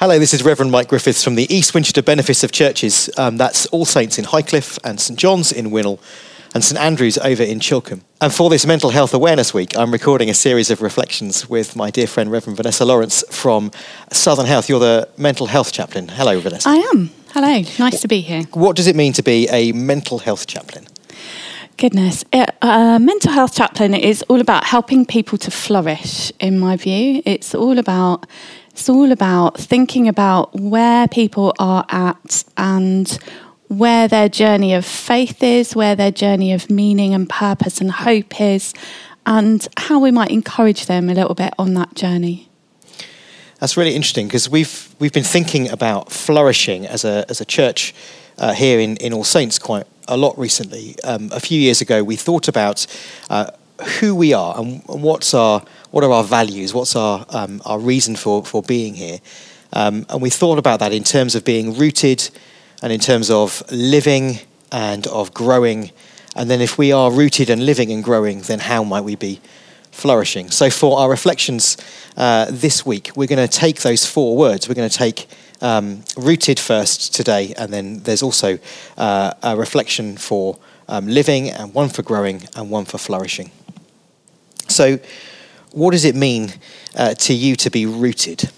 Hello, this is Reverend Mike Griffiths from the East Winchester Benefice of Churches. Um, that's All Saints in Highcliffe and St John's in Winnall and St Andrews over in Chilcombe. And for this Mental Health Awareness Week, I'm recording a series of reflections with my dear friend Reverend Vanessa Lawrence from Southern Health. You're the mental health chaplain. Hello, Vanessa. I am. Hello, nice to be here. What does it mean to be a mental health chaplain? Goodness, it, uh, mental health chaplain is all about helping people to flourish. In my view, it's all about it's all about thinking about where people are at and where their journey of faith is, where their journey of meaning and purpose and hope is, and how we might encourage them a little bit on that journey. That's really interesting because we've we've been thinking about flourishing as a as a church uh, here in in All Saints quite a lot recently. Um, a few years ago, we thought about uh, who we are and, what's our what are our values, what's our um, our reason for for being here, um, and we thought about that in terms of being rooted, and in terms of living and of growing, and then if we are rooted and living and growing, then how might we be flourishing? So for our reflections uh, this week, we're going to take those four words. We're going to take um, rooted first today, and then there's also uh, a reflection for um, living, and one for growing, and one for flourishing. So, what does it mean uh, to you to be rooted?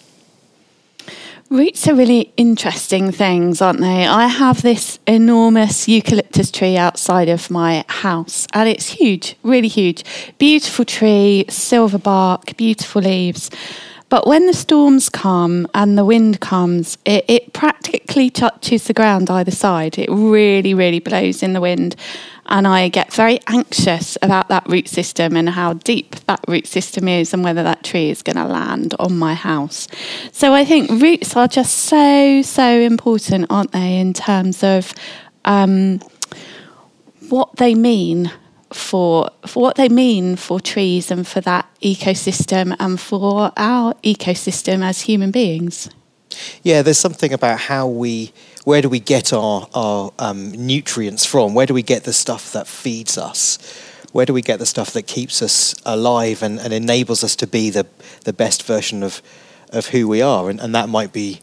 Roots are really interesting things, aren't they? I have this enormous eucalyptus tree outside of my house, and it's huge, really huge. Beautiful tree, silver bark, beautiful leaves. But when the storms come and the wind comes, it, it practically touches the ground either side. It really, really blows in the wind. And I get very anxious about that root system and how deep that root system is and whether that tree is going to land on my house. So I think roots are just so, so important, aren't they, in terms of um, what they mean for, for what they mean for trees and for that ecosystem and for our ecosystem as human beings. Yeah, there's something about how we, where do we get our, our um, nutrients from? Where do we get the stuff that feeds us? Where do we get the stuff that keeps us alive and, and enables us to be the, the best version of, of who we are? And, and that might be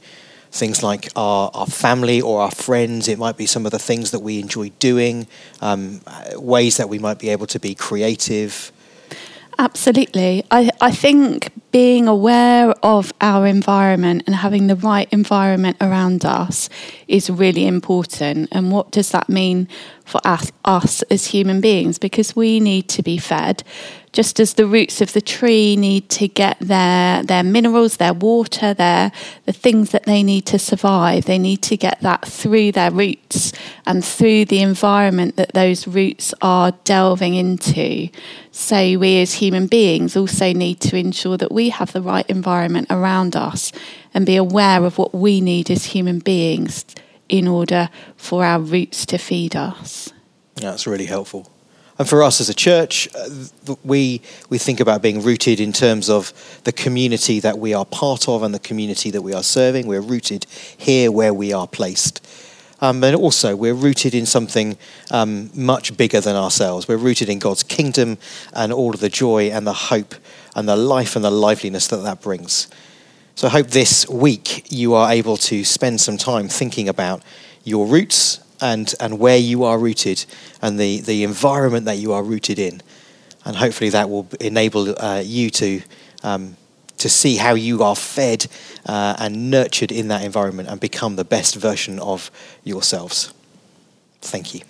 things like our, our family or our friends. It might be some of the things that we enjoy doing, um, ways that we might be able to be creative. Absolutely. I, I think being aware of our environment and having the right environment around us is really important. And what does that mean for us, us as human beings? Because we need to be fed just as the roots of the tree need to get their their minerals, their water, their the things that they need to survive. They need to get that through their roots and through the environment that those roots are delving into. So we as human beings also need to ensure that we have the right environment around us and be aware of what we need as human beings in order for our roots to feed us. That's really helpful. And for us as a church, uh, we, we think about being rooted in terms of the community that we are part of and the community that we are serving. We're rooted here where we are placed. Um, and also, we're rooted in something um, much bigger than ourselves. We're rooted in God's kingdom and all of the joy and the hope and the life and the liveliness that that brings. So I hope this week you are able to spend some time thinking about your roots and, and where you are rooted and the, the environment that you are rooted in. And hopefully that will enable uh, you to, um, to see how you are fed uh, and nurtured in that environment and become the best version of yourselves. Thank you.